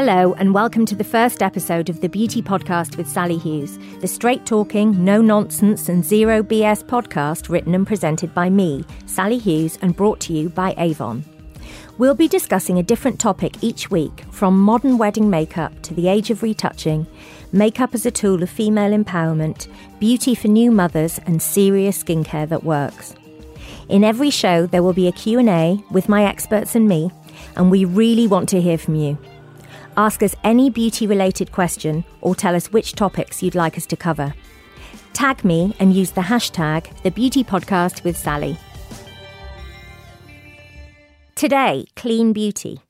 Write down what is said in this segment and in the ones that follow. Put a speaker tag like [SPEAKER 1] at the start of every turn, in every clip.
[SPEAKER 1] Hello, and welcome to the first episode of the Beauty Podcast with Sali Hughes, the straight talking, no nonsense, and zero BS podcast written and presented by me, Sali Hughes, and brought to you by Avon. We'll be discussing a different topic each week, from modern wedding makeup to the age of retouching, makeup as a tool of female empowerment, beauty for new mothers, and serious skincare that works. In every show, there will be a Q&A with my experts and me, and we really want to hear from you. Ask us any beauty related question or tell us which topics you'd like us to cover. Tag me and use the hashtag the beauty podcast with Sali. Today, clean beauty.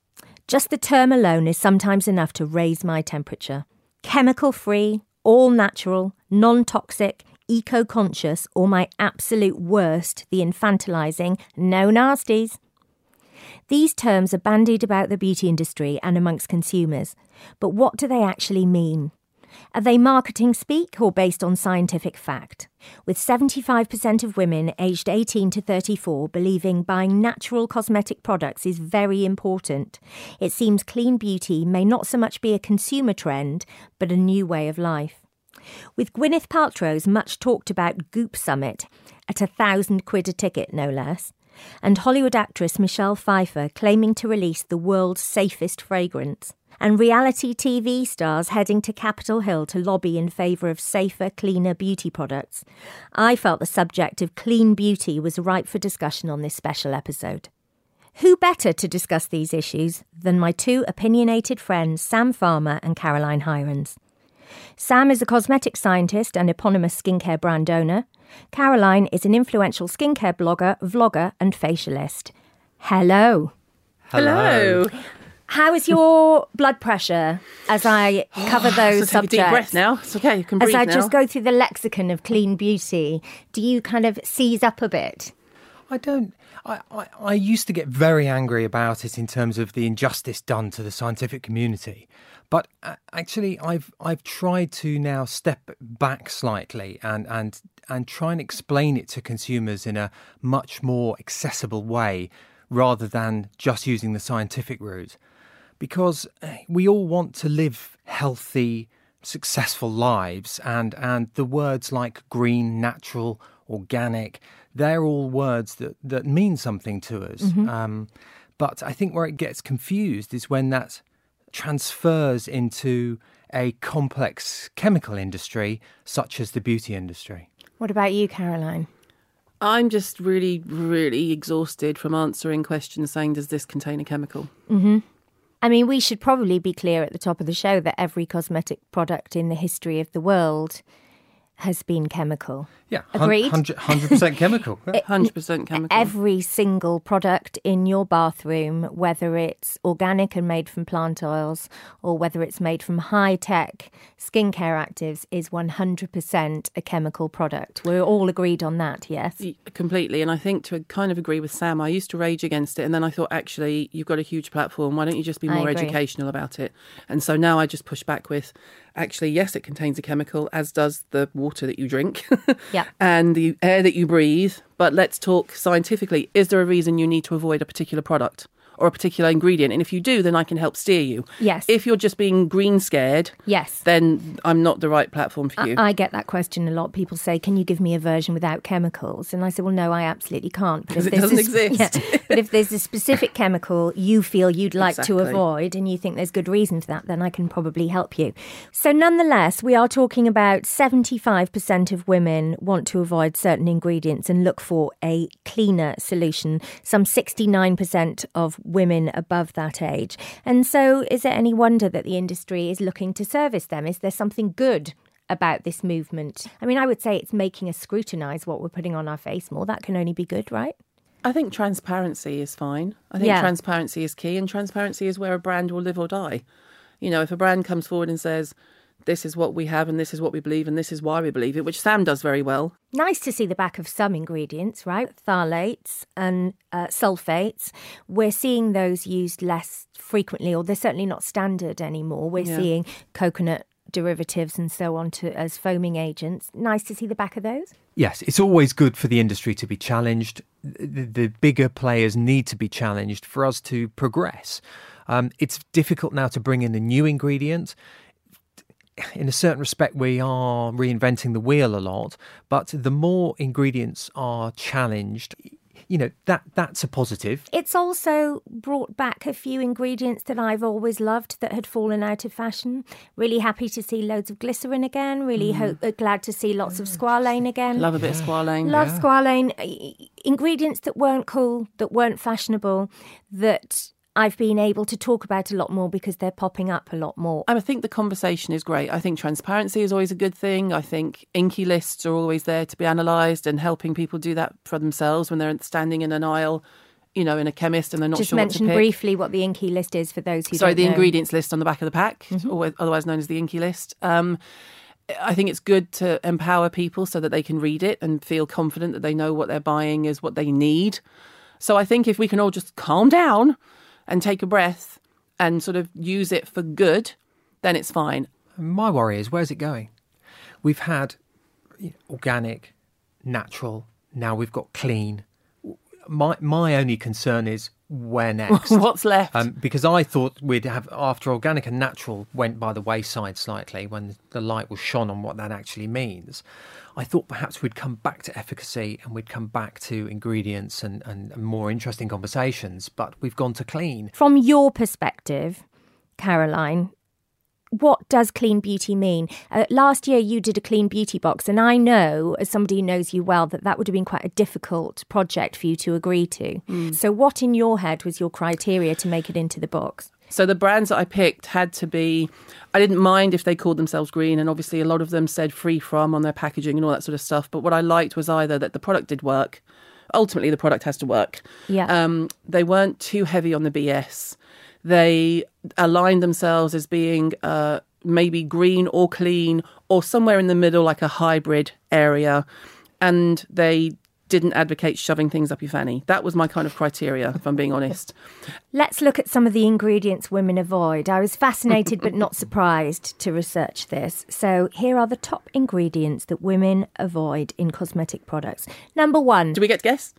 [SPEAKER 1] Just the term alone is sometimes enough to raise my temperature. Chemical free, all natural, non toxic, eco conscious, or my absolute worst, the infantilizing, no nasties. These terms are bandied about the beauty industry and amongst consumers, but what do they actually mean? Are they marketing speak or based on scientific fact? With 75% of women aged 18 to 34 believing buying natural cosmetic products is very important, it seems clean beauty may not so much be a consumer trend, but a new way of life. With Gwyneth Paltrow's much talked about Goop Summit, at a thousand quid a ticket no less, and Hollywood actress Michelle Pfeiffer claiming to release the world's safest fragrance, and reality TV stars heading to Capitol Hill to lobby in favour of safer, cleaner beauty products, I felt the subject of clean beauty was ripe for discussion on this special episode. Who better to discuss these issues than my two opinionated friends, Sam Farmer and Caroline Hirons? Sam is a cosmetic scientist and eponymous skincare brand owner. Caroline is an influential skincare blogger, vlogger, and facialist. Hello.
[SPEAKER 2] Hello.
[SPEAKER 1] How is your blood pressure as I oh, cover those
[SPEAKER 2] so take
[SPEAKER 1] subjects?
[SPEAKER 2] a deep breath now. It's okay. You can
[SPEAKER 1] As I
[SPEAKER 2] now.
[SPEAKER 1] just go through the lexicon of clean beauty, do you kind of seize up a bit?
[SPEAKER 3] I don't. I, I, I used to get very angry about it in terms of the injustice done to the scientific community, but uh, actually, I've I've tried to now step back slightly and and and try and explain it to consumers in a much more accessible way, rather than just using the scientific route, because uh, we all want to live healthy, successful lives, and and the words like green, natural, organic they're all words that, that mean something to us. Um, but I think where it gets confused is when that transfers into a complex chemical industry such as the beauty industry.
[SPEAKER 1] What about you, Caroline?
[SPEAKER 2] I'm just really, really exhausted from answering questions saying, does this contain a chemical? Mm-hmm.
[SPEAKER 1] I mean, we should probably be clear at the top of the show that every cosmetic product in the history of the world has been chemical.
[SPEAKER 3] Yeah,
[SPEAKER 1] Agreed.
[SPEAKER 3] 100 percent chemical.
[SPEAKER 2] 100% chemical.
[SPEAKER 1] Every single product in your bathroom, whether it's organic and made from plant oils or whether it's made from high tech skincare actives, is 100% a chemical product. We're all agreed on that, yes?
[SPEAKER 2] Completely. And I think to kind of agree with Sam, I used to rage against it. And then I thought, actually, you've got a huge platform. Why don't you just be more educational about it? And so now I just push back with, actually, yes, it contains a chemical, as does the water that you drink
[SPEAKER 1] Yeah.
[SPEAKER 2] and the air that you breathe. But let's talk scientifically. Is there a reason you need to avoid a particular product? Or a particular ingredient, and if you do, then I can help steer you.
[SPEAKER 1] Yes.
[SPEAKER 2] If you're just being green scared,
[SPEAKER 1] Yes.
[SPEAKER 2] then I'm not the right platform for you.
[SPEAKER 1] I get that question a lot. People say, "Can you give me a version without chemicals?" And I say, "Well, no, I absolutely can't." But
[SPEAKER 2] 'Cause it doesn't
[SPEAKER 1] a
[SPEAKER 2] exist.
[SPEAKER 1] yeah, but if there's a specific chemical you feel you'd like to avoid, and you think there's good reason for that, then I can probably help you. So, nonetheless, we are talking about 75% of women want to avoid certain ingredients and look for a cleaner solution. Some 69% of women above that age. And so, is it any wonder that the industry is looking to service them? Is there something good about this movement? I mean, I would say it's making us scrutinise what we're putting on our face more. That can only be good, right?
[SPEAKER 2] I think transparency is fine. I think
[SPEAKER 1] Yeah.
[SPEAKER 2] transparency is key, and transparency is where a brand will live or die. You know, if a brand comes forward and says, this is what we have, and this is what we believe, and this is why we believe it, which Sam does very well.
[SPEAKER 1] Nice to see the back of some ingredients, right? Phthalates and uh, sulfates. We're seeing those used less frequently, or they're certainly not standard anymore. We're
[SPEAKER 2] Yeah.
[SPEAKER 1] seeing coconut derivatives and so on to as foaming agents. Nice to see the back of those.
[SPEAKER 3] Yes, it's always good for the industry to be challenged. The, the bigger players need to be challenged for us to progress. Um, it's difficult now to bring in a new ingredient. In a certain respect, we are reinventing the wheel a lot, but the more ingredients are challenged, you know that that's a positive.
[SPEAKER 1] It's also brought back a few ingredients that I've always loved that had fallen out of fashion. Really happy to see loads of glycerin again. Really ho- uh, glad to see lots of squalane again.
[SPEAKER 2] Love a bit of squalane.
[SPEAKER 1] Love squalane. Uh, Ingredients that weren't cool, that weren't fashionable, that I've been able to talk about a lot more because they're popping up a lot more.
[SPEAKER 2] I think the conversation is great. I think transparency is always a good thing. I think INCI lists are always there to be analysed and helping people do that for themselves when they're standing in an aisle, you know, in a chemist and they're not
[SPEAKER 1] Just
[SPEAKER 2] sure what
[SPEAKER 1] mention
[SPEAKER 2] pick.
[SPEAKER 1] briefly what the INCI list is for those who
[SPEAKER 2] Sorry, the
[SPEAKER 1] know.
[SPEAKER 2] ingredients list on the back of the pack, or otherwise known as the INCI list. Um, I think it's good to empower people so that they can read it and feel confident that they know what they're buying is what they need. So I think if we can all just calm down and take a breath and sort of use it for good, then it's fine.
[SPEAKER 3] My worry is where's it going? We've had organic, natural. Now we've got clean. My my only concern is where next.
[SPEAKER 2] What's left?
[SPEAKER 3] Um, because I thought we'd have after organic and natural went by the wayside slightly when the light was shone on what that actually means. I thought perhaps we'd come back to efficacy and we'd come back to ingredients and, and more interesting conversations, but we've gone to clean.
[SPEAKER 1] From your perspective, Caroline, what does clean beauty mean? Uh, last year you did a clean beauty box, and I know, as somebody who knows you well, that that would have been quite a difficult project for you to agree to. So, what in your head was your criteria to make it into the box?
[SPEAKER 2] So the brands that I picked had to be. I didn't mind if they called themselves green, and obviously a lot of them said free from on their packaging and all that sort of stuff. But what I liked was either that the product did work. Ultimately, the product has to work.
[SPEAKER 1] Yeah.
[SPEAKER 2] Um, they weren't too heavy on the BS. They aligned themselves as being uh, maybe green or clean or somewhere in the middle, like a hybrid area. And they didn't advocate shoving things up your fanny. That was my kind of criteria, if I'm being honest.
[SPEAKER 1] Let's look at some of the ingredients women avoid. I was fascinated but not surprised to research this. So, here are the top ingredients that women avoid in cosmetic products. Number one.
[SPEAKER 2] Do we get to guess?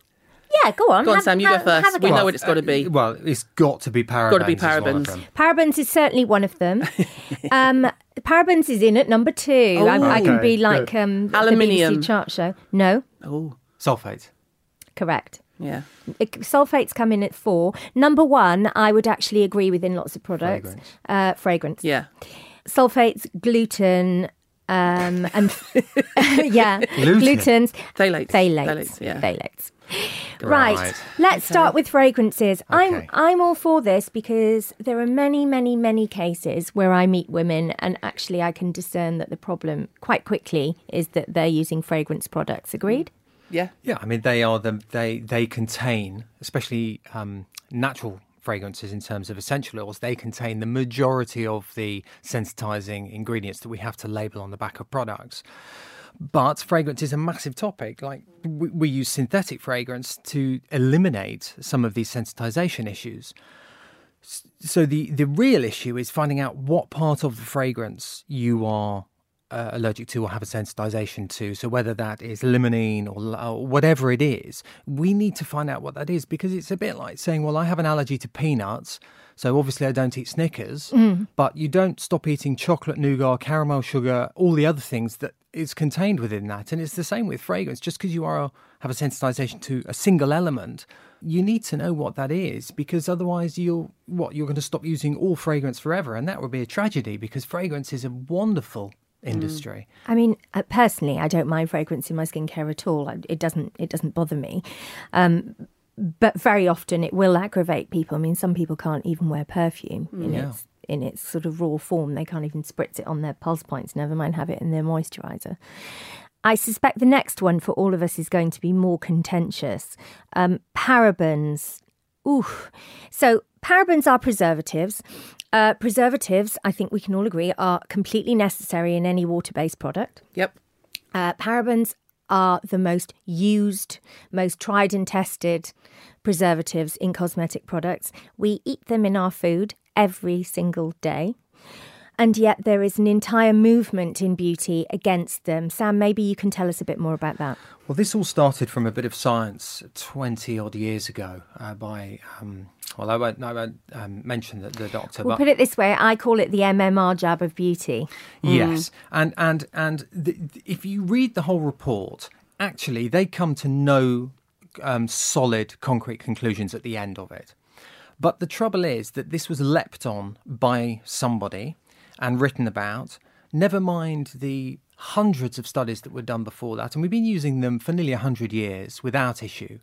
[SPEAKER 1] Yeah, go on.
[SPEAKER 2] Go on,
[SPEAKER 1] have-
[SPEAKER 2] Sam, you go first. We know what it's got to be.
[SPEAKER 3] Well, it's got to be parabens.
[SPEAKER 2] Gotta be
[SPEAKER 3] is one of
[SPEAKER 2] parabens.
[SPEAKER 3] them.
[SPEAKER 1] Parabens is certainly one of them. um, parabens is in at number two. I, I can be like
[SPEAKER 3] good.
[SPEAKER 1] um, the
[SPEAKER 2] Aluminium.
[SPEAKER 1] BBC chart show. No,
[SPEAKER 2] Oh,
[SPEAKER 3] Sulfate.
[SPEAKER 1] correct.
[SPEAKER 2] yeah.
[SPEAKER 1] It- Sulfates come in at four. Number one, I would actually agree with in lots of products.
[SPEAKER 3] Fragrance.
[SPEAKER 1] Uh, fragrance.
[SPEAKER 2] Yeah.
[SPEAKER 1] Sulfates, gluten, um, and yeah,
[SPEAKER 3] Gluten.
[SPEAKER 1] glutens,
[SPEAKER 2] Phthalates.
[SPEAKER 1] phthalates,
[SPEAKER 2] Phthalates, yeah.
[SPEAKER 1] phthalates. Right.
[SPEAKER 3] Right.
[SPEAKER 1] Let's start with fragrances. I'm I'm all for this because there are many, many, many cases where I meet women and actually I can discern that the problem quite quickly is that they're using fragrance products. Agreed?
[SPEAKER 2] Yeah.
[SPEAKER 3] Yeah, I mean they are the they they contain, especially um, natural fragrances in terms of essential oils. They contain the majority of the sensitizing ingredients that we have to label on the back of products. But fragrance is a massive topic. Like we, we use synthetic fragrance to eliminate some of these sensitization issues. So the the real issue is finding out what part of the fragrance you are uh, allergic to or have a sensitization to. So whether that is limonene or, or whatever it is, we need to find out what that is because it's a bit like saying, well, I have an allergy to peanuts. So obviously I don't eat Snickers, but you don't stop eating chocolate, nougat, caramel sugar, all the other things that is contained within that. And it's the same with fragrance. Just because you are have a sensitization to a single element, you need to know what that is because otherwise you'll what you're going to stop using all fragrance forever, and that would be a tragedy because fragrance is a wonderful industry.
[SPEAKER 1] I mean, uh, personally, I don't mind fragrance in my skincare at all. It doesn't. It doesn't bother me. Um, but very often, it will aggravate people. I mean, some people can't even wear perfume in
[SPEAKER 3] Yeah.
[SPEAKER 1] its in its sort of raw form. They can't even spritz it on their pulse points. Never mind have it in their moisturizer. I suspect the next one for all of us is going to be more contentious. Um, parabens. Ooh. So parabens are preservatives. Uh, preservatives, I think we can all agree, are completely necessary in any water-based product.
[SPEAKER 2] Yep.
[SPEAKER 1] Uh, parabens are the most used, most tried and tested preservatives in cosmetic products. We eat them in our food every single day. And yet there is an entire movement in beauty against them. Sam, maybe you can tell us a bit more about that.
[SPEAKER 3] Well, this all started from a bit of science 20 odd years ago uh, by, um, well, I won't, I won't um, mention the, the doctor.
[SPEAKER 1] We'll
[SPEAKER 3] but
[SPEAKER 1] put it this way I call it the MMR jab of beauty.
[SPEAKER 3] Yes, and and and the, if you read the whole report, actually they come to no um, solid, concrete conclusions at the end of it. But the trouble is that this was leapt on by somebody and written about. Never mind the hundreds of studies that were done before that, and we've been using them for nearly hundred years without issue.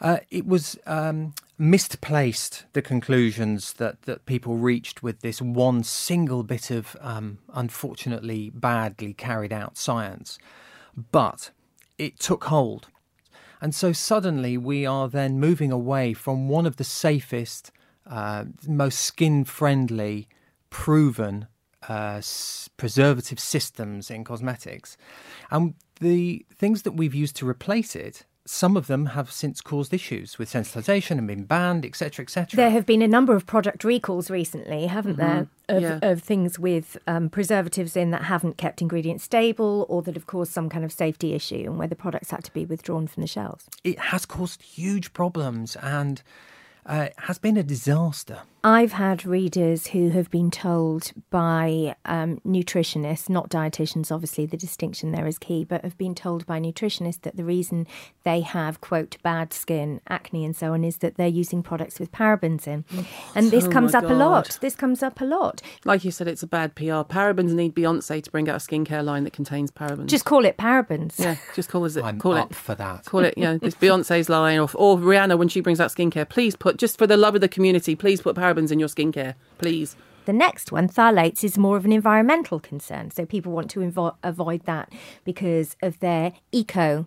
[SPEAKER 3] Uh, it was um, misplaced the conclusions that, that people reached with this one single bit of um, unfortunately badly carried out science. But it took hold. And so suddenly we are then moving away from one of the safest, uh, most skin friendly, proven uh, s- preservative systems in cosmetics. And the things that we've used to replace it, some of them have since caused issues with sensitization and been banned, etc., etc.
[SPEAKER 1] There have been a number of product recalls recently, haven't there, of,
[SPEAKER 2] Yeah.
[SPEAKER 1] of things with um, preservatives in that haven't kept ingredients stable or that have caused some kind of safety issue and where the products had to be withdrawn from the shelves.
[SPEAKER 3] it has caused huge problems and uh, has been a disaster.
[SPEAKER 1] I've had readers who have been told by um, nutritionists, not dietitians, obviously the distinction there is key, but have been told by nutritionists that the reason they have, quote, bad skin, acne, and so on is that they're using products with parabens in. And this
[SPEAKER 2] Oh
[SPEAKER 1] comes
[SPEAKER 2] my
[SPEAKER 1] up a lot. This comes up a lot.
[SPEAKER 2] Like you said, it's a bad PR. Parabens need Beyonce to bring out a skincare line that contains parabens.
[SPEAKER 1] Just call it parabens.
[SPEAKER 2] yeah, just call it.
[SPEAKER 3] I'm
[SPEAKER 2] call
[SPEAKER 3] up
[SPEAKER 2] it.
[SPEAKER 3] for that.
[SPEAKER 2] Call it, you know, it's Beyonce's line, or, or Rihanna when she brings out skincare. Please put, just for the love of the community, please put parabens in your skincare, please.
[SPEAKER 1] The next one, phthalates, is more of an environmental concern. So people want to invo- avoid that because of their eco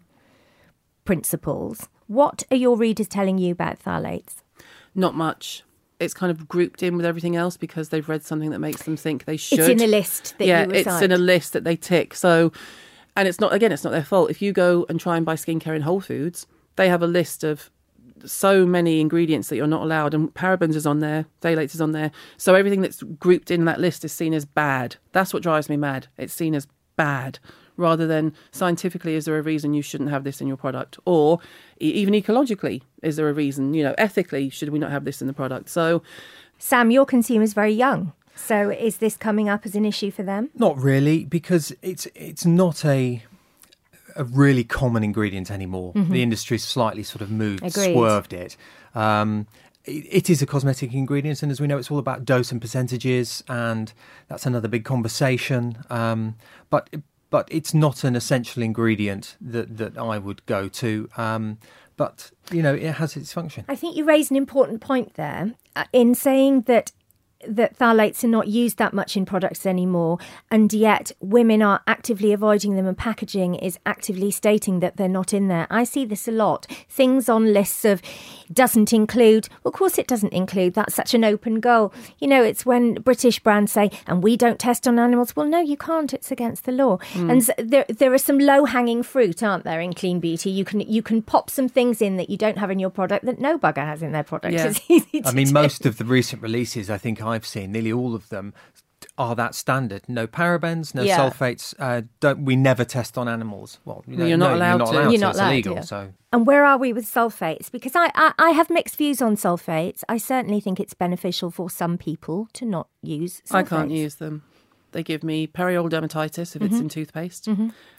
[SPEAKER 1] principles. What are your readers telling you about phthalates?
[SPEAKER 2] Not much. It's kind of grouped in with everything else because they've read something that makes them think they should.
[SPEAKER 1] It's in a list that
[SPEAKER 2] yeah, it's in a list that they tick. So, and it's not again, it's not their fault. If you go and try and buy skincare in Whole Foods, they have a list of so many ingredients that you're not allowed, and parabens is on there, phthalates is on there. So everything that's grouped in that list is seen as bad. That's what drives me mad. It's seen as bad rather than scientifically is there a reason you shouldn't have this in your product or e- even ecologically is there a reason you know ethically should we not have this in the product so
[SPEAKER 1] Sam, your consumer's very young. So is this coming up as an issue for them?
[SPEAKER 3] Not really, because it's it's not a a really common ingredient anymore. The industry's slightly sort of moved,
[SPEAKER 1] Agreed.
[SPEAKER 3] swerved it. Um, it. It is a cosmetic ingredient, and as we know, it's all about dose and percentages, and that's another big conversation. Um, but but it's not an essential ingredient that that I would go to. Um, but you know, it has its function.
[SPEAKER 1] I think you raise an important point there uh, in saying that that phthalates are not used that much in products anymore, and yet women are actively avoiding them, and packaging is actively stating that they're not in there. I see this a lot. Things on lists of doesn't include. Well, of course, it doesn't include. That's such an open goal. You know, it's when British brands say, "And we don't test on animals." Well, no, you can't. It's against the law. Hmm. And s there, there are some low hanging fruit, aren't there, in clean beauty? You can you can pop some things in that you don't have in your product that no bugger has in their product.
[SPEAKER 2] Yeah.
[SPEAKER 1] It's easy to
[SPEAKER 3] I mean,
[SPEAKER 1] do.
[SPEAKER 3] most of the recent releases I think I've seen, nearly all of them, are that standard. No parabens, no
[SPEAKER 1] Yeah.
[SPEAKER 3] sulfates. Uh, don't we never test on animals? Well, you know,
[SPEAKER 2] You're not
[SPEAKER 3] no,
[SPEAKER 2] allowed
[SPEAKER 3] you're not
[SPEAKER 2] to.
[SPEAKER 3] allowed
[SPEAKER 1] You're
[SPEAKER 3] to.
[SPEAKER 1] not
[SPEAKER 3] it's
[SPEAKER 1] allowed,
[SPEAKER 3] illegal.
[SPEAKER 1] yeah.
[SPEAKER 3] So
[SPEAKER 1] And where are we with sulfates? Because I, I, I have mixed views on sulfates. I certainly think it's beneficial for some people to not use sulfates.
[SPEAKER 2] i can't use them they give me perioral dermatitis if it's in toothpaste.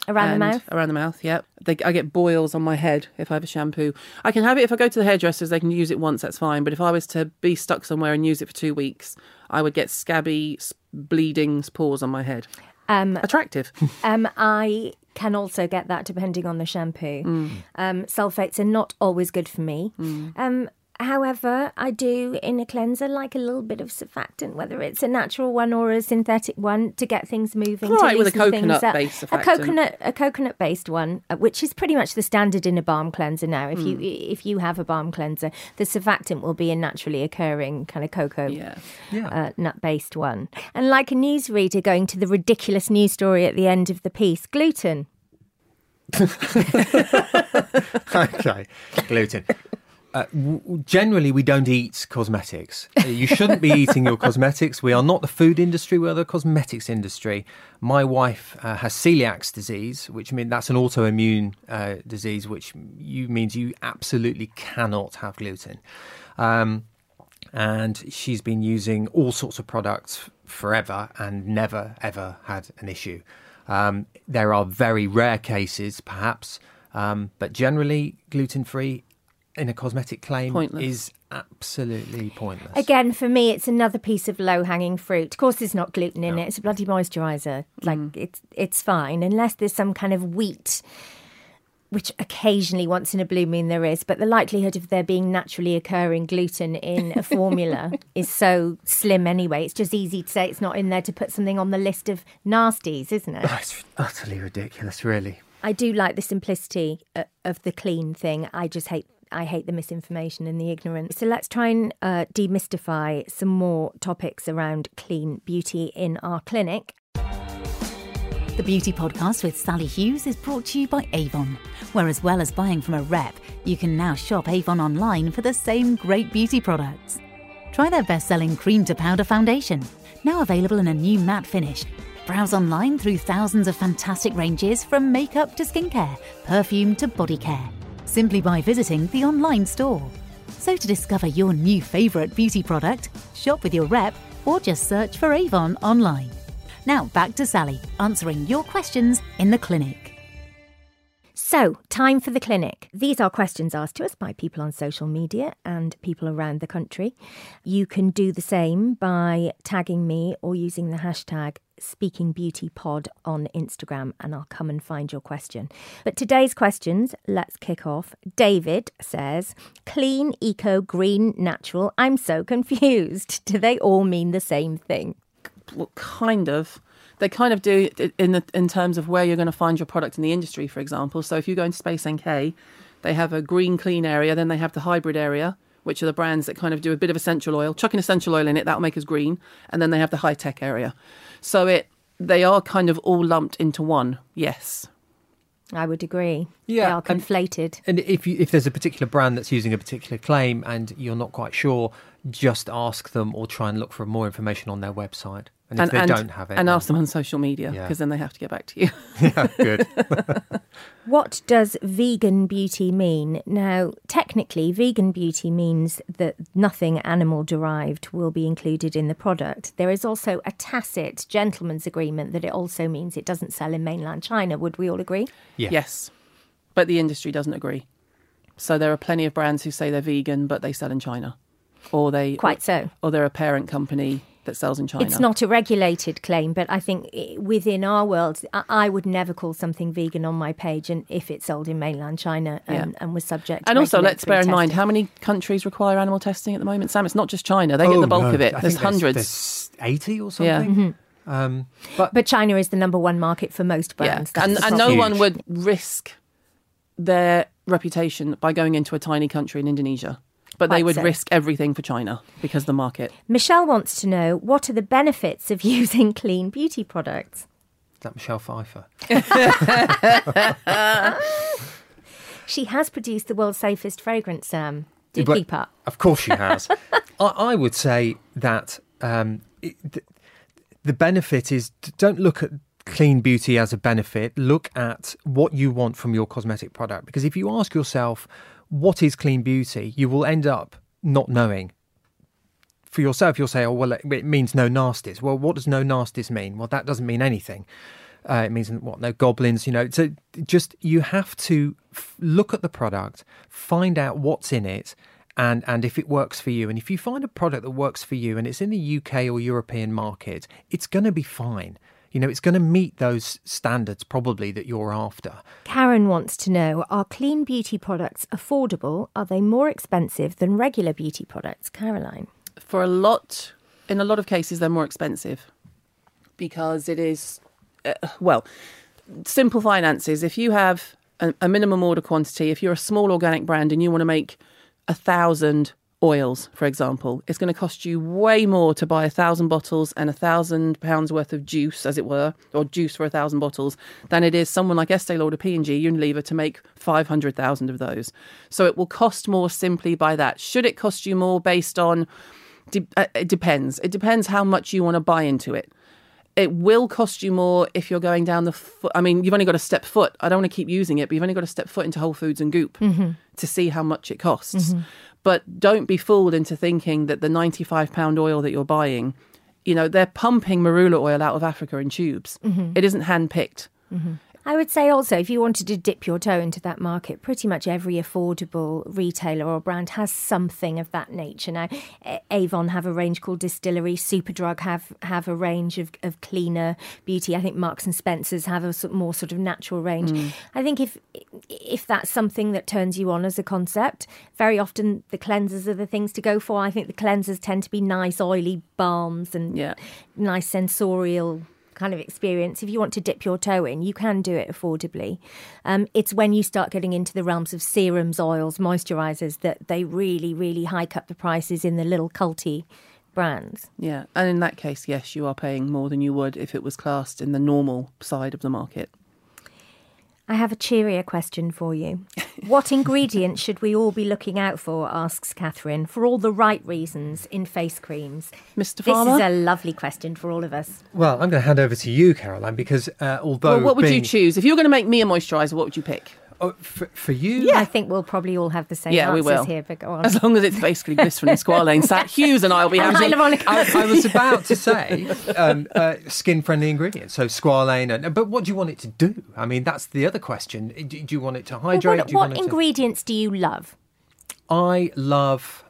[SPEAKER 1] Around the mouth?
[SPEAKER 2] around the mouth yep they, i get boils on my head if i have a shampoo. I can have it if i go to the hairdressers they can use it once that's fine. But if i was to be stuck somewhere and use it for two weeks i would get scabby bleeding spores on my head.
[SPEAKER 1] Um,
[SPEAKER 2] attractive.
[SPEAKER 1] um, I can also get that depending on the shampoo. Um, sulfates are not always good for me. Um, however, I do in a cleanser like a little bit of surfactant, whether it's a natural one or a synthetic one, to get things moving.
[SPEAKER 2] All
[SPEAKER 1] to
[SPEAKER 2] right, with a
[SPEAKER 1] loosen things up.
[SPEAKER 2] coconut-based
[SPEAKER 1] A coconut, a coconut based one, uh, which is pretty much the standard in a balm cleanser now. If you if you have a balm cleanser, the surfactant will be a naturally occurring kind of cocoa
[SPEAKER 2] yeah
[SPEAKER 1] uh, nut based one. And like a newsreader going to the ridiculous news story at the end of the piece, gluten.
[SPEAKER 3] okay, gluten. Uh, generally, we don't eat cosmetics. You shouldn't be eating your cosmetics. We are not the food industry. We are the cosmetics industry. My wife uh, has celiac disease, which means that's an autoimmune uh, disease, which you means you absolutely cannot have gluten. Um, and she's been using all sorts of products forever and never ever had an issue. Um, there are very rare cases, perhaps, um, but generally gluten free in a cosmetic claim
[SPEAKER 2] Pointless.
[SPEAKER 3] is absolutely pointless.
[SPEAKER 1] Again, for me, it's another piece of low hanging fruit. Of course, there's not gluten in it. It's a bloody moisturiser. Like it's it's fine unless there's some kind of wheat, which occasionally, once in a blue moon, there is. But the likelihood of there being naturally occurring gluten in a formula is so slim anyway. It's just easy to say it's not in there to put something on the list of nasties, isn't it?
[SPEAKER 3] That's utterly ridiculous, really.
[SPEAKER 1] I do like the simplicity uh, of the clean thing. I just hate I hate the misinformation and the ignorance. So let's try and uh, demystify some more topics around clean beauty in our clinic.
[SPEAKER 4] The Beauty Podcast with Sali Hughes is brought to you by Avon, where as well as buying from a rep, you can now shop Avon online for the same great beauty products. Try their best selling cream to powder foundation, now available in a new matte finish. Browse online through thousands of fantastic ranges from makeup to skincare, perfume to body care, simply by visiting the online store. So to discover your new favourite beauty product, shop with your rep or just search for Avon online. Now back to Sali, answering your questions in the clinic.
[SPEAKER 1] So, time for the clinic. These are questions asked to us by people on social media and people around the country. You can do the same by tagging me or using the hashtag SpeakingBeautyPod on Instagram, and I'll come and find your question. But today's questions, let's kick off. David says, Clean, eco, green, natural. I'm so confused. Do they all mean the same thing?
[SPEAKER 2] well, kind of. They kind of do in the, in terms of where you're going to find your product in the industry, for example. So if you go into Space NK, they have a green clean area, then they have the hybrid area, which are the brands that kind of do a bit of essential oil, chuck an essential oil in it, that'll make us green, and then they have the high tech area. So it they are kind of all lumped into one. Yes.
[SPEAKER 1] I would agree.
[SPEAKER 3] Yeah,
[SPEAKER 1] They are
[SPEAKER 3] and-
[SPEAKER 1] conflated.
[SPEAKER 3] And if you, if there's a particular brand that's using a particular claim and you're not quite sure, just ask them or try and look for more information on their website. And if they don't have it,
[SPEAKER 2] and
[SPEAKER 3] then-
[SPEAKER 2] ask them on social media
[SPEAKER 3] Yeah.
[SPEAKER 2] because then they have to get back to you.
[SPEAKER 3] yeah, good.
[SPEAKER 1] What does vegan beauty mean? Now, technically, vegan beauty means that nothing animal derived will be included in the product. There is also a tacit gentleman's agreement that it also means it doesn't sell in mainland China. Would we all agree?
[SPEAKER 3] Yeah.
[SPEAKER 2] Yes, but the industry doesn't agree. So there are plenty of brands who say they're vegan, but they sell in China, or they
[SPEAKER 1] Quite so.
[SPEAKER 2] or they're a parent company that sells in China.
[SPEAKER 1] It's not a regulated claim, but I think within our world, I- I would never call something vegan on my page, and if it sold in mainland China and,
[SPEAKER 2] Yeah.
[SPEAKER 1] and was subject. to
[SPEAKER 2] And also, let's bear in
[SPEAKER 1] regulatory
[SPEAKER 2] mind how many countries require animal testing at the moment. Sam, it's not just China; they get the bulk
[SPEAKER 3] Oh, no,
[SPEAKER 2] of it.
[SPEAKER 3] I
[SPEAKER 2] There's hundreds.
[SPEAKER 3] There's 80 or
[SPEAKER 2] Yeah.
[SPEAKER 3] something. Um, but
[SPEAKER 1] But China is the number one market for most brands.
[SPEAKER 2] Yeah, and, and no
[SPEAKER 1] problem.
[SPEAKER 2] one would risk their reputation by going into a tiny country in Indonesia. But they would
[SPEAKER 1] so.
[SPEAKER 2] risk everything for China because the market.
[SPEAKER 1] Michelle wants to know what are the benefits of using clean beauty products?
[SPEAKER 3] is that Michelle Pfeiffer?
[SPEAKER 1] She has produced the world's safest fragrance, Sam. Do
[SPEAKER 3] But-
[SPEAKER 1] keep up.
[SPEAKER 3] Of course she has. I, I would say that um, it, the, the benefit is don't look at clean beauty as a benefit. Look at what you want from your cosmetic product. Because if you ask yourself, what is clean beauty, you will end up not knowing. For yourself, you'll say, oh, well, it, means no nasties. Well, what does no nasties mean? Well, that doesn't mean anything. Uh, it means what? No goblins, you know. So just you have to f- look at the product, find out what's in it, and and if it works for you. And if you find a product that works for you and it's in the UK or European market, it's going to be fine. You know, it's going to meet those standards probably that you're after.
[SPEAKER 1] Karen wants to know Are clean beauty products affordable? Are they more expensive than regular beauty products? Caroline.
[SPEAKER 2] For a lot, in a lot of cases, they're more expensive because it is, uh, well, simple finances. If you have a, a minimum order quantity, if you're a small organic brand and you want to make a thousand oils, for example, it's going to cost you way more to buy a thousand bottles and a thousand pounds worth of juice, as it were, or juice for a thousand bottles, than it is someone like Estee Lauder, P&G, Unilever to make 500,000 of those. So it will cost more simply by that. Should it cost you more based on, de- uh, it depends. It depends how much you want to buy into it it will cost you more if you're going down the foot. I mean, you've only got to step foot. I don't want to keep using it, but you've only got to step foot into Whole Foods and Goop mm-hmm. to see how much it costs. Mm-hmm. But don't be fooled into thinking that the 95 pound oil that you're buying, you know, they're pumping marula oil out of Africa in tubes. Mm-hmm. It isn't hand picked.
[SPEAKER 1] Mm-hmm. I would say also, if you wanted to dip your toe into that market, pretty much every affordable retailer or brand has something of that nature. Now, Avon have a range called Distillery, Superdrug have have a range of, of cleaner beauty. I think Marks and Spencers have a more sort of natural range. Mm. I think if if that's something that turns you on as a concept, very often the cleansers are the things to go for. I think the cleansers tend to be nice, oily balms and yeah. nice sensorial kind of experience, if you want to dip your toe in, you can do it affordably. Um, it's when you start getting into the realms of serums, oils, moisturizers that they really, really hike up the prices in the little culty brands.
[SPEAKER 2] Yeah, and in that case, yes, you are paying more than you would if it was classed in the normal side of the market.
[SPEAKER 1] I have a cheerier question for you. what ingredients should we all be looking out for? asks Catherine, for all the right reasons in face creams.
[SPEAKER 2] Mr. Farmer?
[SPEAKER 1] This is a lovely question for all of us.
[SPEAKER 3] Well, I'm going to hand over to you, Caroline, because uh, although.
[SPEAKER 2] Well, what would
[SPEAKER 3] being...
[SPEAKER 2] you choose? If you were going to make me a moisturiser, what would you pick?
[SPEAKER 3] Oh, for, for, you?
[SPEAKER 1] Yeah. I think we'll probably all have the same yeah, we will. here, but go on.
[SPEAKER 2] As long as it's basically glycerin and squalane. Sat Hughes and I will be having...
[SPEAKER 3] I, I, was about to say um, uh, skin-friendly ingredients, so squalane. And, but what do you want it to do? I mean, that's the other question. Do, do you want it to hydrate?
[SPEAKER 1] Well, what, what ingredients
[SPEAKER 3] to...
[SPEAKER 1] do you love?
[SPEAKER 3] I love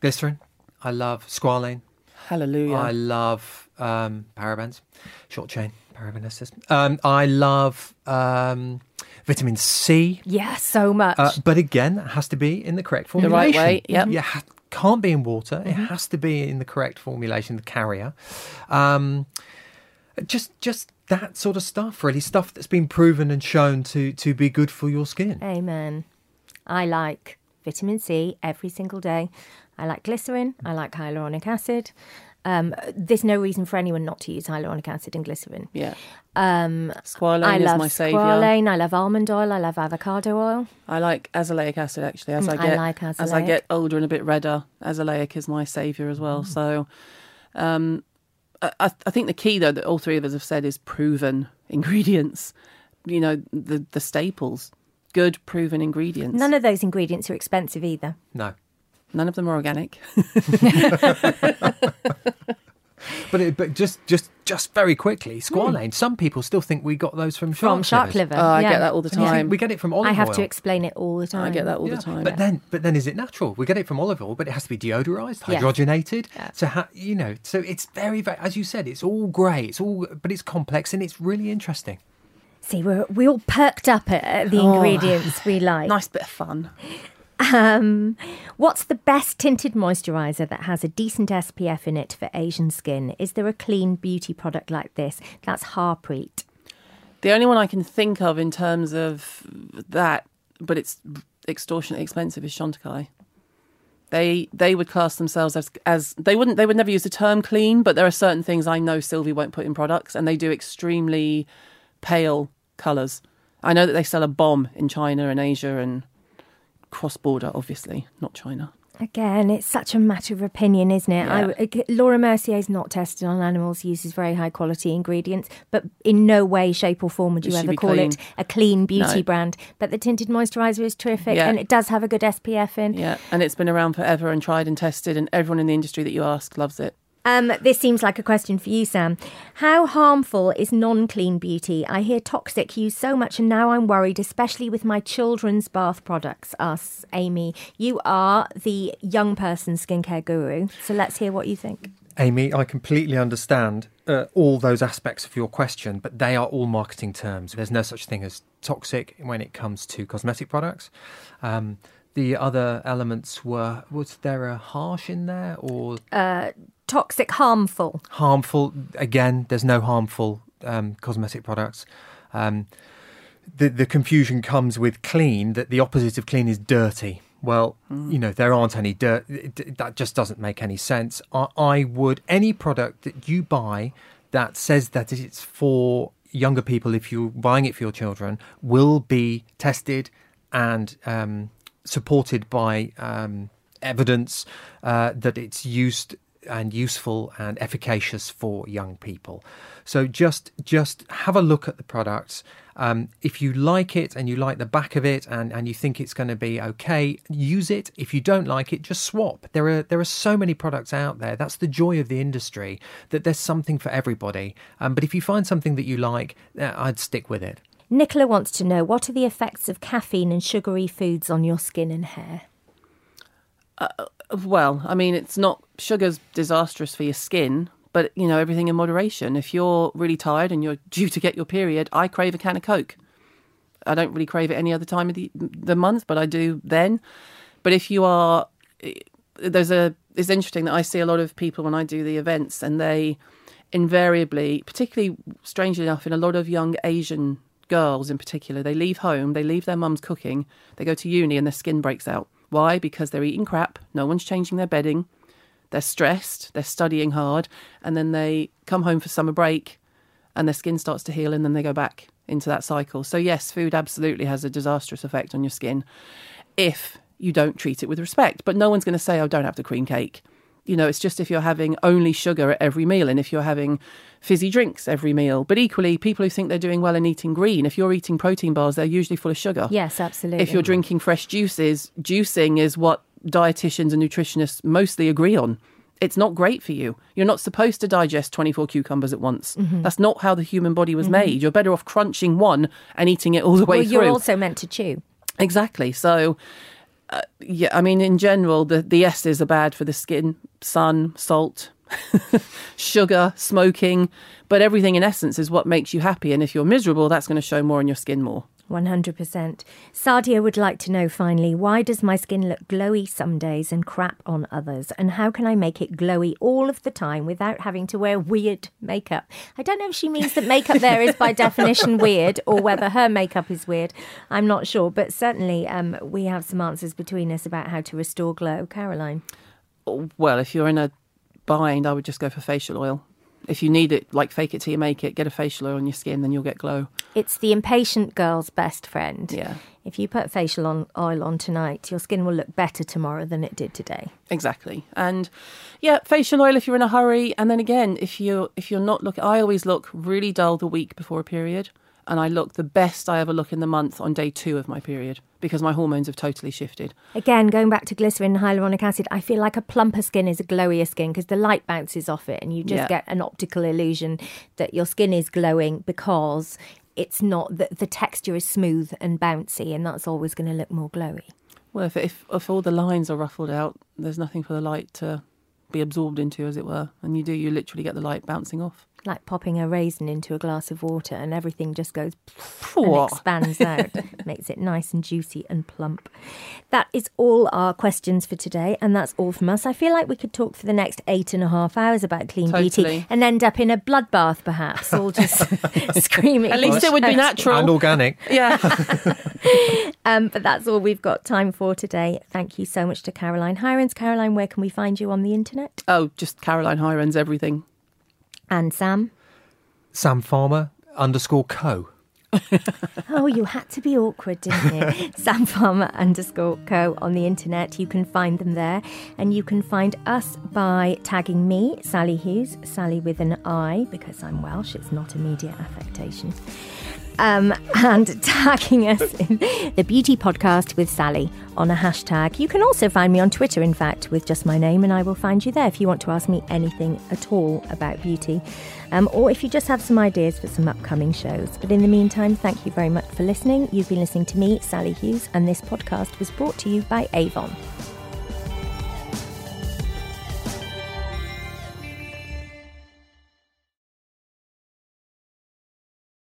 [SPEAKER 3] glycerin. I love squalane.
[SPEAKER 2] Hallelujah. I
[SPEAKER 3] love um, parabens, short chain paraben Um, I love... Um, vitamin C.
[SPEAKER 1] Yeah, so much. Uh,
[SPEAKER 3] but again, it has to be in the correct formulation.
[SPEAKER 2] The right way, yeah.
[SPEAKER 3] Yeah, can't be in water. Mm-hmm. It has to be in the correct formulation, the carrier. Um, just, just that sort of stuff, really, stuff that's been proven and shown to to be good for your skin.
[SPEAKER 1] Amen. I like vitamin C every single day. I like glycerin. I like hyaluronic acid. Um, there's no reason for anyone not to use hyaluronic acid and glycerin.
[SPEAKER 2] Yeah. Um, squalane
[SPEAKER 1] I love
[SPEAKER 2] is my saviour.
[SPEAKER 1] Squalane. I love almond oil. I love avocado oil.
[SPEAKER 2] I like azelaic acid actually. As mm, I get I like as I get older and a bit redder, azelaic is my saviour as well. Mm. So, um, I, I think the key though that all three of us have said is proven ingredients. You know the the staples, good proven ingredients.
[SPEAKER 1] None of those ingredients are expensive either.
[SPEAKER 3] No.
[SPEAKER 2] None of them are organic.
[SPEAKER 3] but it, but just just just very quickly, squalane. Mm. Some people still think we got those from
[SPEAKER 1] from
[SPEAKER 3] shark,
[SPEAKER 1] liver.
[SPEAKER 2] Oh, I yeah. get that all the time.
[SPEAKER 3] We get it from olive oil.
[SPEAKER 1] I have oil. to explain it all the time. I
[SPEAKER 2] get that all yeah. the time.
[SPEAKER 3] But yeah. then but then is it natural? We get it from olive oil, but it has to be deodorized, hydrogenated. So ha- you know, so it's very very as you said, it's all grey. It's all but it's complex and it's really interesting.
[SPEAKER 1] See, we're we all perked up at, at the oh, ingredients we like.
[SPEAKER 2] Nice bit of fun.
[SPEAKER 1] Um, what's the best tinted moisturiser that has a decent SPF in it for Asian skin? Is there a clean beauty product like this? That's Harpreet.
[SPEAKER 2] The only one I can think of in terms of that, but it's extortionately expensive, is Chantecaille. They they would class themselves as as they wouldn't they would never use the term clean, but there are certain things I know Sylvie won't put in products, and they do extremely pale colours. I know that they sell a bomb in China and Asia and cross border, obviously, not China.
[SPEAKER 1] Again, it's such a matter of opinion, isn't it? Yeah. I, Laura Mercier is not tested on animals, uses very high quality ingredients, but in no way, shape, or form would you ever call clean. it a clean beauty no. brand. But the tinted moisturiser is terrific yeah. and it does have a good SPF in.
[SPEAKER 2] Yeah, and it's been around forever and tried and tested, and everyone in the industry that you ask loves it.
[SPEAKER 1] Um, this seems like a question for you, Sam. How harmful is non clean beauty? I hear toxic used so much, and now I'm worried, especially with my children's bath products. Us, Amy. You are the young person skincare guru, so let's hear what you think.
[SPEAKER 3] Amy, I completely understand uh, all those aspects of your question, but they are all marketing terms. There's no such thing as toxic when it comes to cosmetic products. Um, the other elements were was there a harsh in there or
[SPEAKER 1] uh, toxic, harmful.
[SPEAKER 3] Harmful. Again, there's no harmful um, cosmetic products. Um, the the confusion comes with clean. That the opposite of clean is dirty. Well, you know, there aren't any dirt. That just doesn't make any sense. I, I would, any product that you buy that says that it's for younger people, if you're buying it for your children, will be tested and um, supported by um, evidence uh, that it's used and useful and efficacious for young people. So just just have a look at the products. Um, if you like it and you like the back of it and, and you think it's going to be okay, use it. If you don't like it, just swap. There are there are so many products out there. That's the joy of the industry that there's something for everybody. Um, but if you find something that you like, uh, I'd stick with it.
[SPEAKER 1] Nicola wants to know what are the effects of caffeine and sugary foods on your skin and hair?
[SPEAKER 2] Well, I mean, it's not sugar's disastrous for your skin, but you know everything in moderation. If you're really tired and you're due to get your period, I crave a can of Coke. I don't really crave it any other time of the the month, but I do then. But if you are, eh, there's a it's interesting that I see a lot of people when I do the events, and they invariably, particularly strangely enough, in a lot of young Asian girls in particular, they leave home, they leave their mum's cooking, they go to uni, and their skin breaks out. Why? Because they're eating crap. No one's changing their bedding they're stressed, they're studying hard, and then they come home for summer break and their skin starts to heal and then they go back into that cycle. So, yes, food absolutely has a disastrous effect on your skin if you don't treat it with respect. But no one's going to say, oh, don't have the cream cake. You know, it's just if you're having only sugar at every meal and if you're having fizzy drinks every meal. But equally, people who think they're doing well in eating green, if you're eating protein bars, they're usually full of sugar.
[SPEAKER 1] Yes, absolutely.
[SPEAKER 2] If you're drinking fresh juices, juicing is what dietitians and nutritionists mostly agree on. It's not great for you. You're not supposed to digest 24 cucumbers at once. Mm-hmm. That's not how the human body was mm-hmm. made. You're better off crunching one and eating it all the way
[SPEAKER 1] well,
[SPEAKER 2] through.
[SPEAKER 1] You're also meant to chew.
[SPEAKER 2] Exactly. So, uh, yeah, I mean, in general, the, the S's are bad for the skin sun, salt, sugar, smoking, but everything in essence is what makes you happy. And if you're miserable, that's going to show more on your skin more.
[SPEAKER 1] 100%. Sadia would like to know finally why does my skin look glowy some days and crap on others? And how can I make it glowy all of the time without having to wear weird makeup? I don't know if she means that makeup there is by definition weird or whether her makeup is weird. I'm not sure. But certainly um, we have some answers between us about how to restore glow. Caroline?
[SPEAKER 2] Well, if you're in a bind, I would just go for facial oil if you need it, like fake it till you make it, get a facial oil on your skin, then you'll get glow.
[SPEAKER 1] It's the impatient girl's best friend.
[SPEAKER 2] Yeah.
[SPEAKER 1] If you put facial on, oil on tonight, your skin will look better tomorrow than it did today.
[SPEAKER 2] Exactly. And yeah, facial oil if you're in a hurry. And then again, if you're if you're not looking, I always look really dull the week before a period and I look the best I ever look in the month on day two of my period because my hormones have totally shifted.
[SPEAKER 1] Again, going back to glycerin and hyaluronic acid, I feel like a plumper skin is a glowier skin because the light bounces off it and you just yeah. get an optical illusion that your skin is glowing because it's not the, the texture is smooth and bouncy and that's always going to look more glowy.
[SPEAKER 2] Well, if, if, if all the lines are ruffled out, there's nothing for the light to be absorbed into, as it were. And you do, you literally get the light bouncing off
[SPEAKER 1] like popping a raisin into a glass of water and everything just goes and expands out, makes it nice and juicy and plump. That is all our questions for today, and that's all from us. I feel like we could talk for the next eight and a half hours about clean
[SPEAKER 2] totally.
[SPEAKER 1] beauty and end up in a bloodbath, perhaps, all just screaming.
[SPEAKER 2] At least it would be natural
[SPEAKER 3] and organic.
[SPEAKER 2] Yeah.
[SPEAKER 1] um, but that's all we've got time for today. Thank you so much to Caroline Hirons. Caroline, where can we find you on the internet?
[SPEAKER 2] Oh, just Caroline Hirons, everything.
[SPEAKER 1] And Sam?
[SPEAKER 3] Sam Farmer underscore co.
[SPEAKER 1] oh, you had to be awkward, didn't you? Sam Farmer underscore co on the internet. You can find them there. And you can find us by tagging me, Sali Hughes, Sali with an I, because I'm Welsh, it's not a media affectation um, and tagging us in the Beauty Podcast with Sali on a hashtag. You can also find me on Twitter, in fact, with just my name, and I will find you there if you want to ask me anything at all about beauty, um, or if you just have some ideas for some upcoming shows. But in the meantime, thank you very much for listening. You've been listening to me, Sali Hughes, and this podcast was brought to you by Avon.